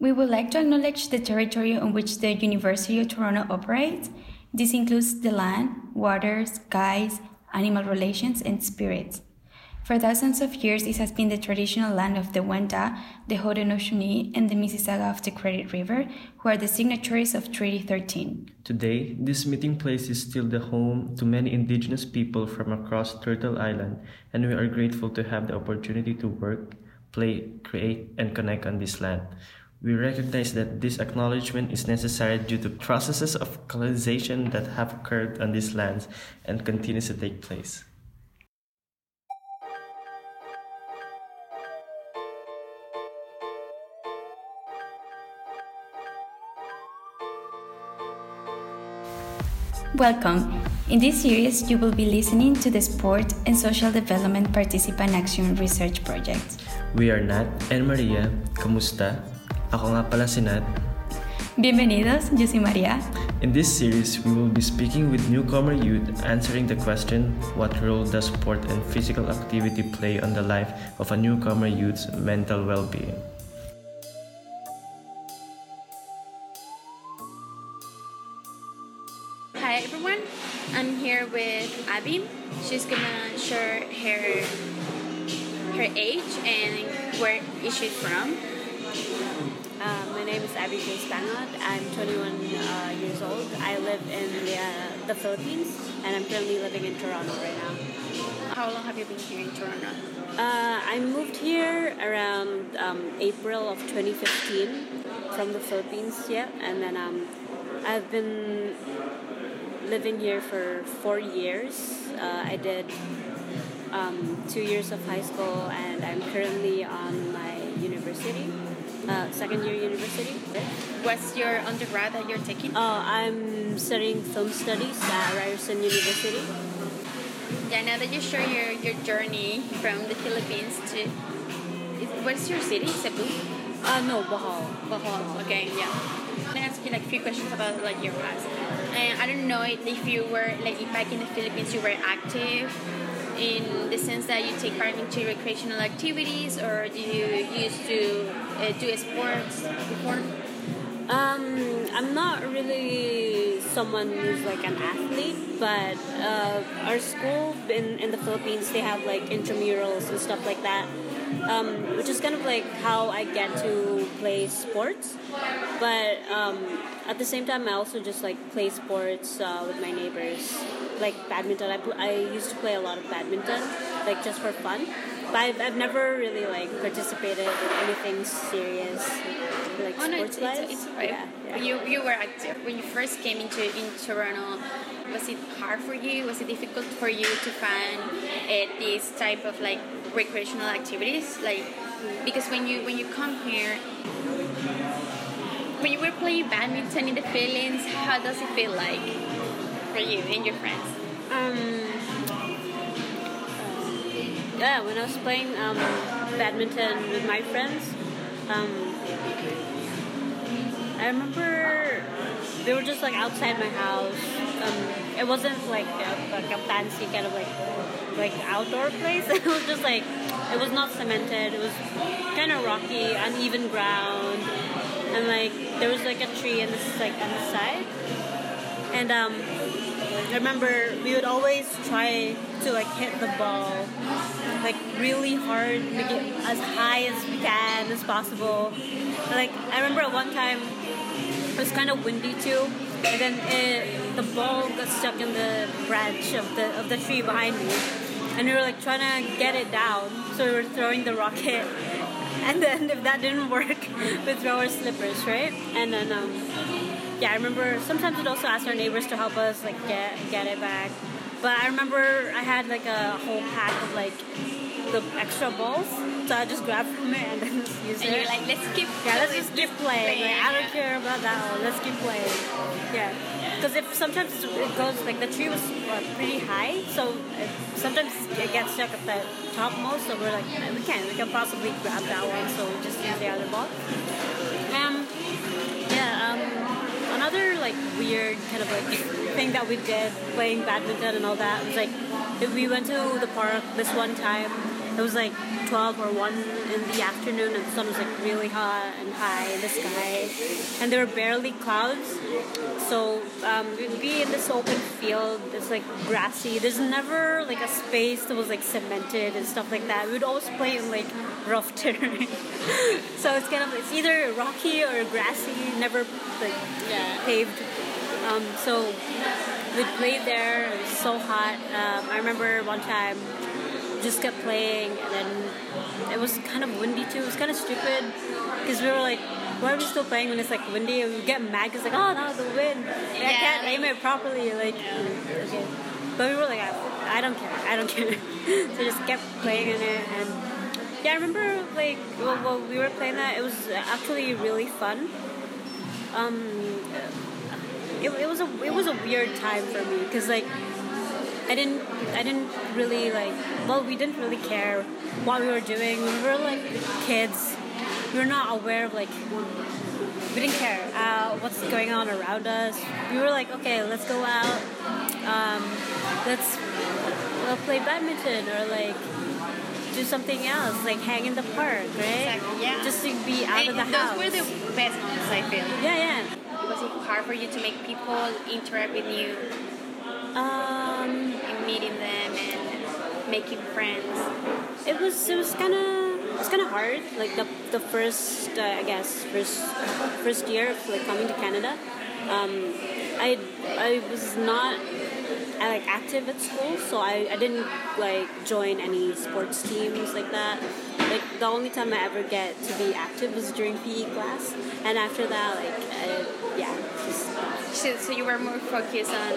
We would like to acknowledge the territory on which the University of Toronto operates. This includes the land, water, skies, animal relations, and spirits. For thousands of years, this has been the traditional land of the Wendat, the Haudenosaunee, and the Mississauga of the Credit River, who are the signatories of Treaty 13. Today, this meeting place is still the home to many indigenous people from across Turtle Island, and we are grateful to have the opportunity to work, play, create, and connect on this land. We recognize that this acknowledgement is necessary due to processes of colonization that have occurred on these lands and continues to take place. Welcome. In this series, you will be listening to the Sport and Social Development Participant Action Research Project. We are Nat and Maria. Kamusta? Ako nga pala si Nat. Bienvenidos, yo soy María. In this series, we will be speaking with newcomer youth, answering the question What role does sport and physical activity play on the life of a newcomer youth's mental well being? Hi everyone, I'm here with Abby. She's gonna share her her age and where is she from. My name is Abby Grace Bangot. I'm 21 uh, years old. I live in the, uh, the Philippines and I'm currently living in Toronto right now. How long have you been here in Toronto? Uh, I moved here around um, April of 2015 from the Philippines, yeah, and then um, I've been living here for four years. Uh, I did um, two years of high school and I'm currently on my What's your undergrad that you're taking? Oh, I'm studying film studies at Ryerson University. Yeah, now that you share your, your journey from the Philippines to is- what's your city? Cebu? Uh, no, Bohol. Bohol. Okay, yeah. I'm gonna ask you like a few questions about like your past. And I don't know if you were like if back in the Philippines you were active in the sense that you take part into recreational activities or do you used to uh, do sports before? Um, I'm not really someone who's like an athlete, but uh, our school in, in the Philippines, they have like intramurals and stuff like that, um, which is kind of like how I get to play sports. But um, at the same time, I also just like play sports uh, with my neighbors, like badminton. I, pl- I used to play a lot of badminton, like just for fun. But I've, I've never really like participated in anything serious, like Oh no, sports it's, it's, it's. Yeah, yeah. You you were active when you first came into in Toronto. Was it hard for you? Was it difficult for you to find uh, this type of like recreational activities? Like because when you when you come here, when you were playing badminton in the Philippines, how does it feel like for you and your friends? Um, yeah, when I was playing um, badminton with my friends, um, I remember they were just like outside my house. Um, it wasn't like a, like a fancy kind of like like outdoor place. It was just like it was not cemented. It was kind of rocky, uneven ground, and like there was like a tree and this like on the side, and um, I remember we would always try to like hit the ball like really hard, make it as high as we can as possible. And, like I remember at one time was kind of windy too, and then it, the ball got stuck in the branch of the of the tree behind me, and we were like trying to get it down. So we were throwing the rocket, and then if that didn't work, we'd throw our slippers, right? And then um, yeah, I remember sometimes we'd also ask our neighbors to help us like get get it back. But I remember I had like a whole pack of like the extra balls, so I just grabbed from it and then just use And it. you're like, let's keep yeah, let's just keep playing. Like, I don't care about that one. Let's keep playing. Yeah, because if sometimes it goes like the tree was uh, pretty high, so it, sometimes it gets stuck at the topmost. So we're like, we can't. We can possibly grab that one, so we just use the other ball. Um, yeah. Um, another like weird kind of like thing that we did playing badminton and all that was like if we went to the park this one time it was like 12 or 1 in the afternoon and the sun was like really hot and high in the sky. And there were barely clouds. So um, we'd be in this open field it's like grassy. There's never like a space that was like cemented and stuff like that. We would always play in like rough terrain. So it's kind of it's either rocky or grassy never like Yeah. paved. Um, so we'd play there. It was so hot. Um, I remember one time just kept playing and then it was kind of windy too. It was kind of stupid because we were like, why are we still playing when it's like windy? And we get mad because like, oh no, the wind. And I can't like- aim it properly. Like, okay. But we were like, I, I don't care. I don't care. so we just kept playing in it and yeah, I remember like well, while we were playing that, it was actually really fun. Um, it, it was a it was a weird time for me because like I didn't I didn't really like well we didn't really care what we were doing. We were like kids. We were not aware of like we didn't care uh, what's going on around us. We were like okay let's go out um, let's we'll play badminton or like do something else like hang in the park right? Exactly, yeah. just to be out of the those house. Those were the best moments, I feel. yeah yeah. Was it hard for you to make people interact with you? And meeting them and making friends? It was it was kind of it's kind of hard. Like the the first uh, I guess first first year of like coming to Canada, um, I I was not uh, like active at school, so I, I didn't like join any sports teams like that. Like the only time I ever get to be active was during PE class, and after that, like uh, yeah, So, so you were more focused on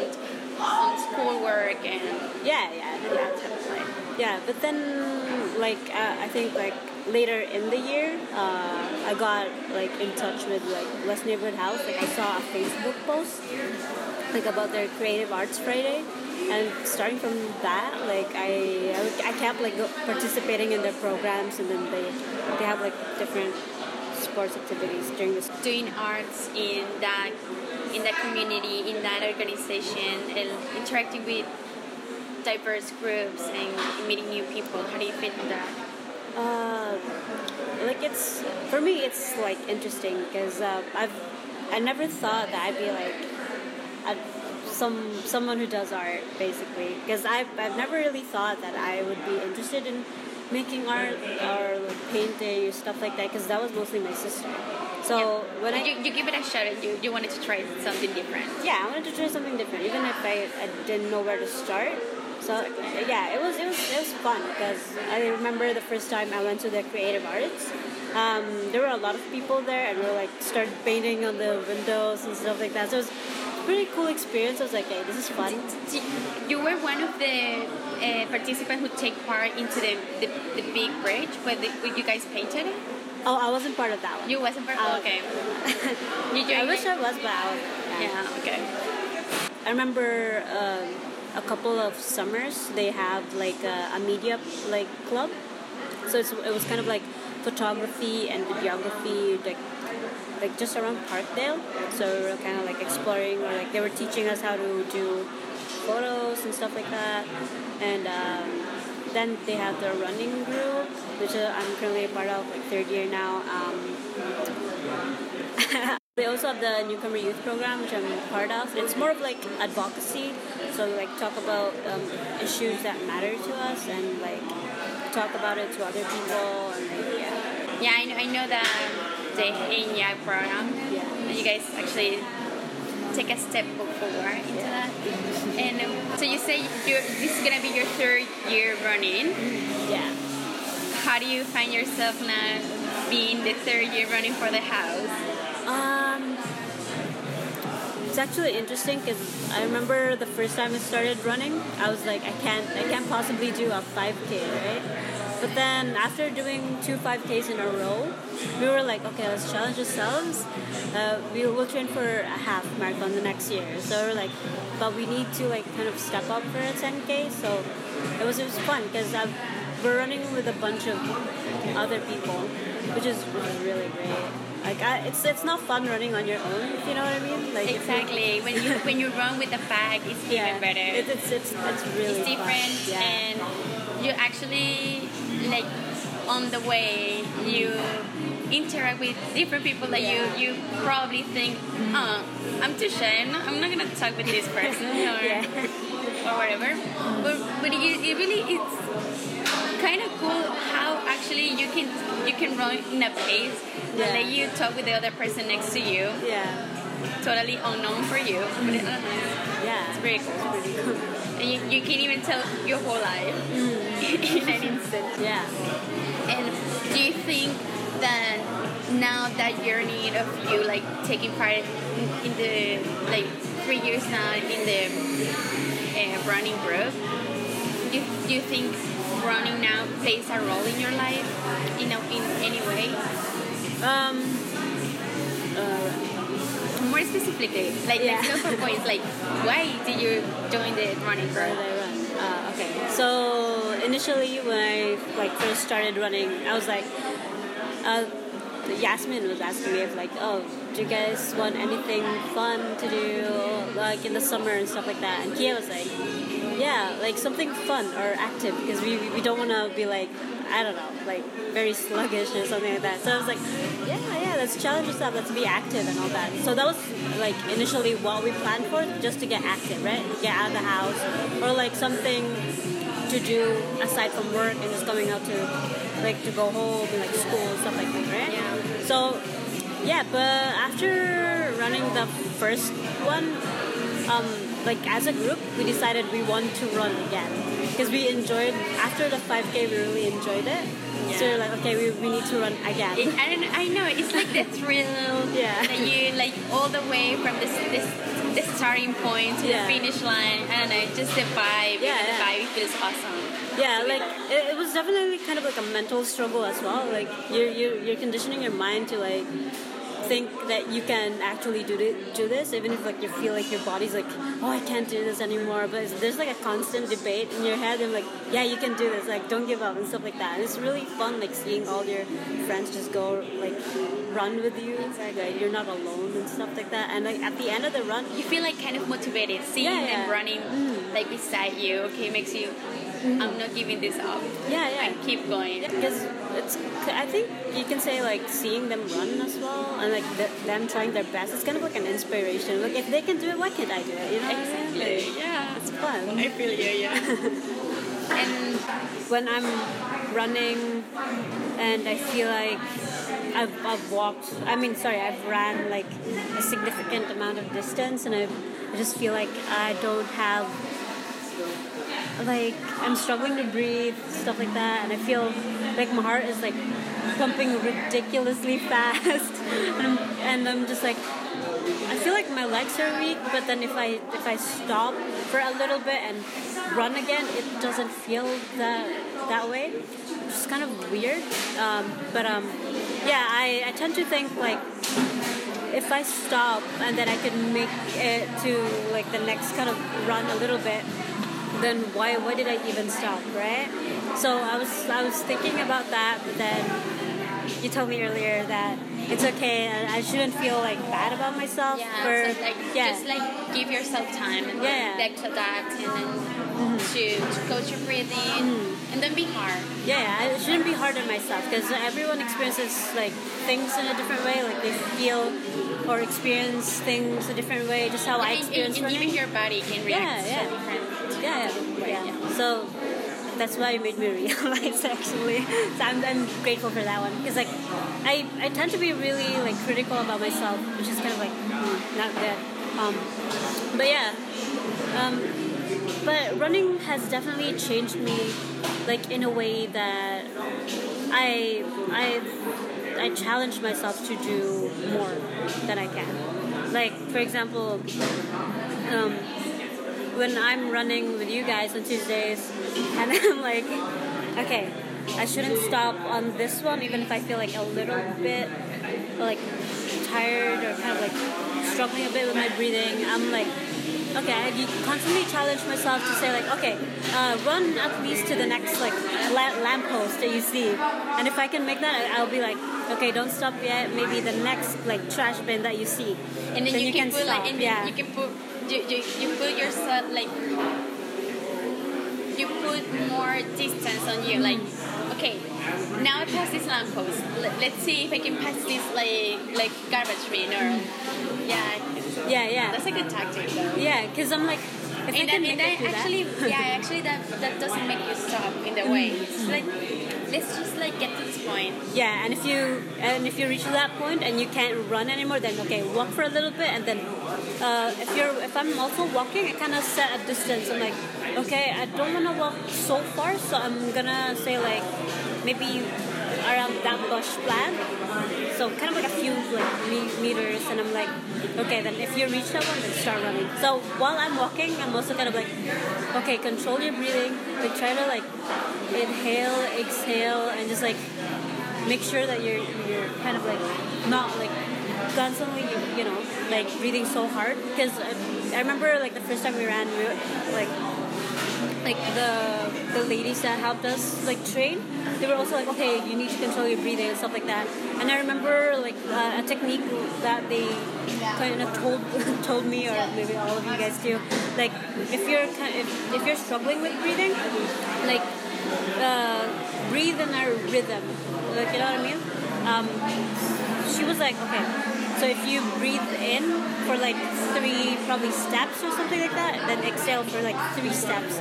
on schoolwork and Yeah, yeah, yeah, totally. Yeah, but then like uh, I think like later in the year, uh, I got like in touch with like West Neighborhood House. Like I saw a Facebook post like about their Creative Arts Friday, and starting from that, like I I, I kept like participating in their programs, and then they they have like different sports activities during this. doing arts in that in that community, in that organization, and interacting with diverse groups and meeting new people. How do you feel that? Uh, like it's for me, it's like interesting because uh, I've I never thought that I'd be like a, some someone who does art basically because I've I've never really thought that I would be interested in making art or painting or stuff like that because that was mostly my sister. So when I you, you give it a shot and you, you wanted to try something different. yeah, I wanted to try something different, even if I, I didn't know where to start. So yeah, it was it was it was fun because I remember the first time I went to the creative arts. Um, there were a lot of people there, and we were like started painting on the windows and stuff like that. So it was pretty cool experience. I was like, hey, this is fun. You were one of the uh, participants who take part into the, the, the big bridge where, the, where you guys painted it. Oh, I wasn't part of that one. You wasn't part. Oh. okay. You I wish it? I was, but I was. Yeah. Okay. I remember um, a couple of summers they have like a, a media like club, so it's, it was kind of like photography and videography, like like just around Parkdale. So we were kind of like exploring, or like they were teaching us how to do photos and stuff like that, and. Um, then they have the running group, which uh, I'm currently a part of, like third year now. Um, they also have the newcomer youth program, which I'm part of. It's more of like advocacy, so like talk about um, issues that matter to us and like talk about it to other people and like, yeah, Yeah, I know. I know that the ENIAC program. yeah. And you guys actually take a step forward into that. And um, so you say you're, this is gonna be your third year running. Yeah. How do you find yourself now being the third year running for the house? Um, it's actually interesting because I remember the first time I started running, I was like, I can't, I can't possibly do a 5K, right? But then after doing two 5Ks in a row, we were like, okay, let's challenge ourselves. Uh, we will train for a half marathon the next year. So we're like, but we need to like kind of step up for a 10K. So it was it was fun because we're running with a bunch of other people, which is really great. Like I, it's it's not fun running on your own, if you know what I mean. Like Exactly. When you when you run with a bag, it's even better. It, it's it's it's really it's different Yeah. and you actually like on the way you interact with different people that you you probably think, oh, I'm too shy. I'm not, I'm not gonna talk with this person or Yeah. or whatever. But but it, it really it's kind of cool how actually you can you can run in a pace Yeah. that let you talk with the other person next to you, Yeah. totally unknown for you. But it, Yeah. it's very cool. Pretty cool. And you, you can even tell your whole life in an instant. Yeah. And do you think that now that journey of you like taking part in, in the like three years now in the uh, running group, do you, do you think running now plays a role in your life in a, in any way? Um. More specifically, like Yeah. like local points, like why did you join the running run? Uh, okay. So initially, when I like first started running, I was like, uh, Yasmin was asking me if like, oh, do you guys want anything fun to do like in the summer and stuff like that? And Kia was like, yeah, like something fun or active because we we don't want to be like. I don't know, like very sluggish or something like that. So I was like, yeah, yeah, let's challenge yourself, let's be active and all that. So that was like initially what we planned for, just to get active, right? Get out of the house or like something to do aside from work and just coming out to like to go home and like school and stuff like that, right? Yeah. So yeah, but after running the first one, um, like as a group, we decided we want to run again because we enjoyed after the 5k. We really enjoyed it. So we're like, okay, we, we need to run again. It, I don't. I know it's like the thrill Yeah. that you like all the way from this this the starting point to Yeah. the finish line. I don't know, just the vibe. Yeah, and the yeah. vibe feels awesome. yeah like it, it was definitely kind of like a mental struggle as well like you're, you're, you're conditioning your mind to like think that you can actually do this, do this even if like you feel like your body's like oh I can't do this anymore but there's like a constant debate in your head and like yeah you can do this like don't give up and stuff like that and it's really fun like seeing all your friends just go like run with you like you're not alone and stuff like that and like at the end of the run You feel like kind of motivated, seeing Yeah, them yeah. running mm. like beside you. Okay, makes you. Mm-hmm. I'm not giving this up. yeah yeah I keep going. because it's i think you can say like seeing them run as well and like th- them trying their best it's kind of like an inspiration like if they can do it why can't i do it you know? Exactly. Like, Yeah. it's fun I feel you. Yeah. and when i'm running and i feel like I've, I've walked i mean sorry i've ran like a significant amount of distance and I've, i just feel like i don't have like I'm struggling to breathe, stuff like that, and I feel like my heart is like pumping ridiculously fast, and I'm, and I'm just like I feel like my legs are weak, but then if I if I stop for a little bit and run again, it doesn't feel that that way. It's kind of weird, um, but um, yeah, I, I tend to think like if I stop and then I can make it to like the next kind of run a little bit, then why why did I even stop, right? So I was I was thinking about that, but then you told me earlier that it's okay and I shouldn't feel like bad about myself yeah, for so like yeah just like give yourself time and Yeah. like to adapt and then mm-hmm. to, to coach your breathing mm-hmm. and don't be hard. yeah I shouldn't be hard on myself because everyone experiences like things in a different way like they feel or experience things a different way just how I And- experience and, and even your body can react Yeah, yeah. so different. Yeah, yeah, Right, yeah. So that's why it made me realize actually. So I'm, I'm grateful for that one because like I, I tend to be really like critical about myself, which is kind of like mm, not good. Um, but yeah, um, but running has definitely changed me like in a way that I I I challenge myself to do more than I can. Like for example, um, when I'm running with you guys on Tuesdays, and I'm like, okay, I shouldn't stop on this one, even if I feel like a little bit like tired or kind of like struggling a bit with my breathing. I'm like, okay, I constantly challenge myself to say like, okay, uh, run at least to the next like la- lamppost that you see, and if I can make that, I'll be like, okay, don't stop yet. Maybe the next like trash bin that you see, And then, you, can, put stop. like yeah. you can put you, you, you put yourself like you put more distance on you like okay now I pass this lamppost. Let, let's see if I can pass this like like garbage bin or yeah. Yeah, yeah. That's a good tactic though. Yeah, because I'm like, if I And, can that, make and it that actually, yeah, actually that that doesn't make you stop in the way. Mm-hmm. It's like let's just like get to this point. Yeah, and if you and if you reach that point and you can't run anymore, then okay, walk for a little bit, and then uh, if you're if I'm also walking, I kind of set a distance. I'm like, okay, I don't want to walk so far, so I'm gonna say like maybe around that bush plant. So kind of like a few like me- meters, and I'm like, okay, then if you reach that one, then start running. So while I'm walking, I'm also kind of like, okay, control your breathing. Like try to like inhale, exhale, and just like make sure that you're you're kind of like not like constantly you, know like breathing so hard because I, I remember like the first time we ran we were, like like the the ladies that helped us like train they were also like okay you need to control your breathing and stuff like that and I remember like uh, a technique that they kind of told told me or maybe all of you guys do like if you're if, if you're struggling with breathing like uh, breathe in a rhythm. Like, you know what I mean? Um, she was like, okay, so if you breathe in for like three probably steps or something like that, then exhale for like three steps.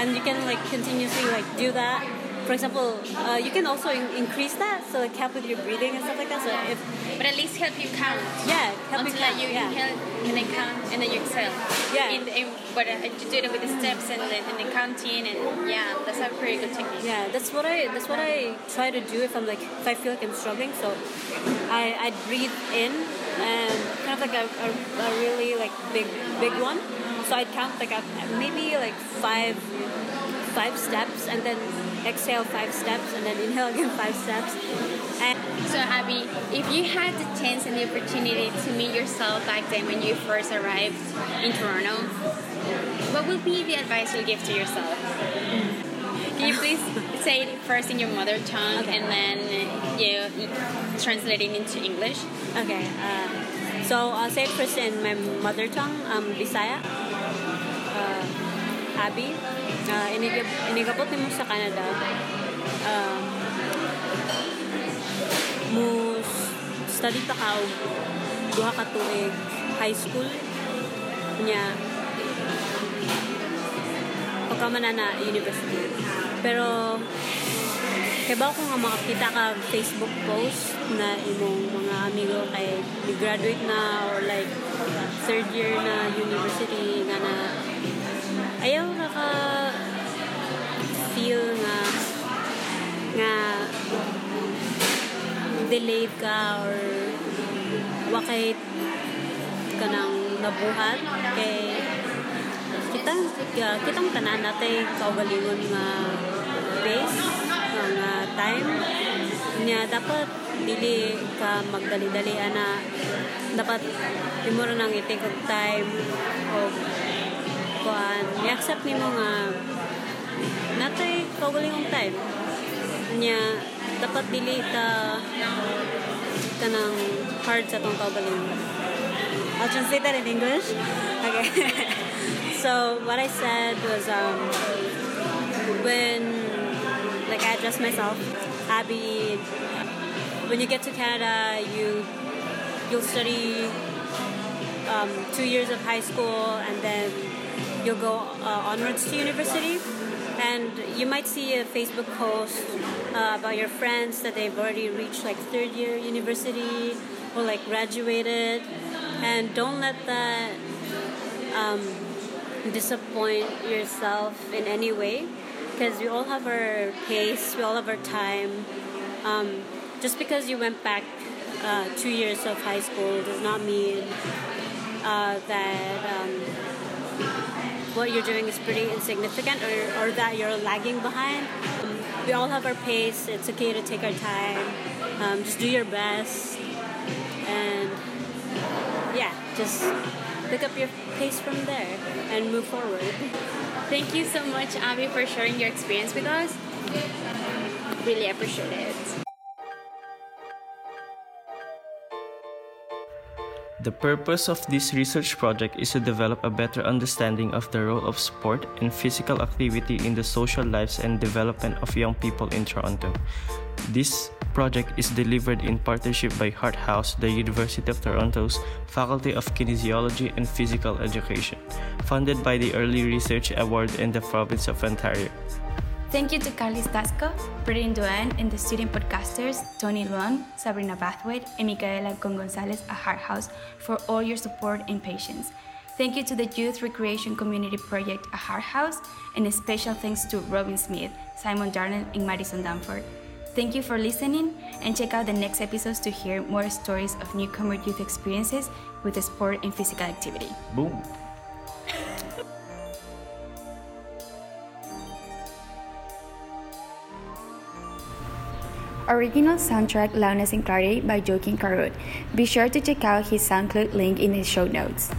And you can like continuously like do that. For example, uh, you can also in- increase that, so like help with your breathing and stuff like that. So if But at least help you count. yeah, help Until you count, you yeah. inhale and then count and then you exhale. Yeah. In, in, but uh, you do it with the steps and the, and the counting and yeah, that's a pretty good technique. Yeah, that's what I that's what I try to do if I'm like if I feel like I'm struggling. So I I breathe in and kind of like a, a, a really like big big one. So I'd count like a, maybe like five five steps and then exhale five steps and then inhale again five steps. And So Abby, if you had the chance and the opportunity to meet yourself back then when you first arrived in Toronto, what would be the advice you'll give to yourself? Can you please say it first in your mother tongue Okay. and then you translate it into English? okay, uh, so I'll say it first in my mother tongue, um, Bisaya. Uh, Abby, uh, inigab inigabot nimo sa Canada. Um, mo study pa ka duha ka tuig high school nya pagka man na na university pero kay ba ko nga makakita ka Facebook post na imong mga amigo kay graduate na or like third year na university nga na ayaw na ka feel nga nga delayed ka or wakay ka nang nabuhat? Kay kitang kitang tanan natay kaugalingon nga pace nga time. Nya dapat dili ka magdali-dali ana. Dapat imo ra nang i-take og time o kuan. I-accept nimo nga natay kaugalingong time. Nya dapat dili ta kanang hard sa tong kaugalingon I'll translate that in English. Okay. so what I said was um, when like I addressed myself, Abby. When you get to Canada, you you'll study um, two years of high school, and then you'll go uh, onwards to university. And you might see a Facebook post uh, about your friends that they've already reached like third year university or like graduated, and don't let that um, disappoint yourself in any way because we all have our pace, we all have our time. Um, just because you went back uh, two years of high school does not mean uh, that um, what you're doing is pretty insignificant or, or that you're lagging behind. Um, we all have our pace, it's okay to take our time. Um, just do your best. And yeah, just pick up your pace from there and move forward. Thank you so much, Abby, for sharing your experience with us. Really appreciate it. The purpose of this research project is to develop a better understanding of the role of sport and physical activity in the social lives and development of young people in Toronto. This project is delivered in partnership by Hart House, the University of Toronto's Faculty of Kinesiology and Physical Education, funded by the Early Research Award in the province of Ontario. Thank you to Carly Stasko, Brittany Duan, and the student podcasters Tony Luan, Sabrina Bathwaite, and Micaela Con Gonzalez at Hart House for all your support and patience. Thank you to the Youth Recreation Community Project at Hart House, and a special thanks to Robin Smith, Simon Darnell, and Madison Danford. Thank you for listening, and check out the next episodes to hear more stories of newcomer youth experiences with sport and physical activity. Boom! Original soundtrack Loudness and Clarity by Joakim Karud. Be sure to check out his SoundCloud link in the show notes.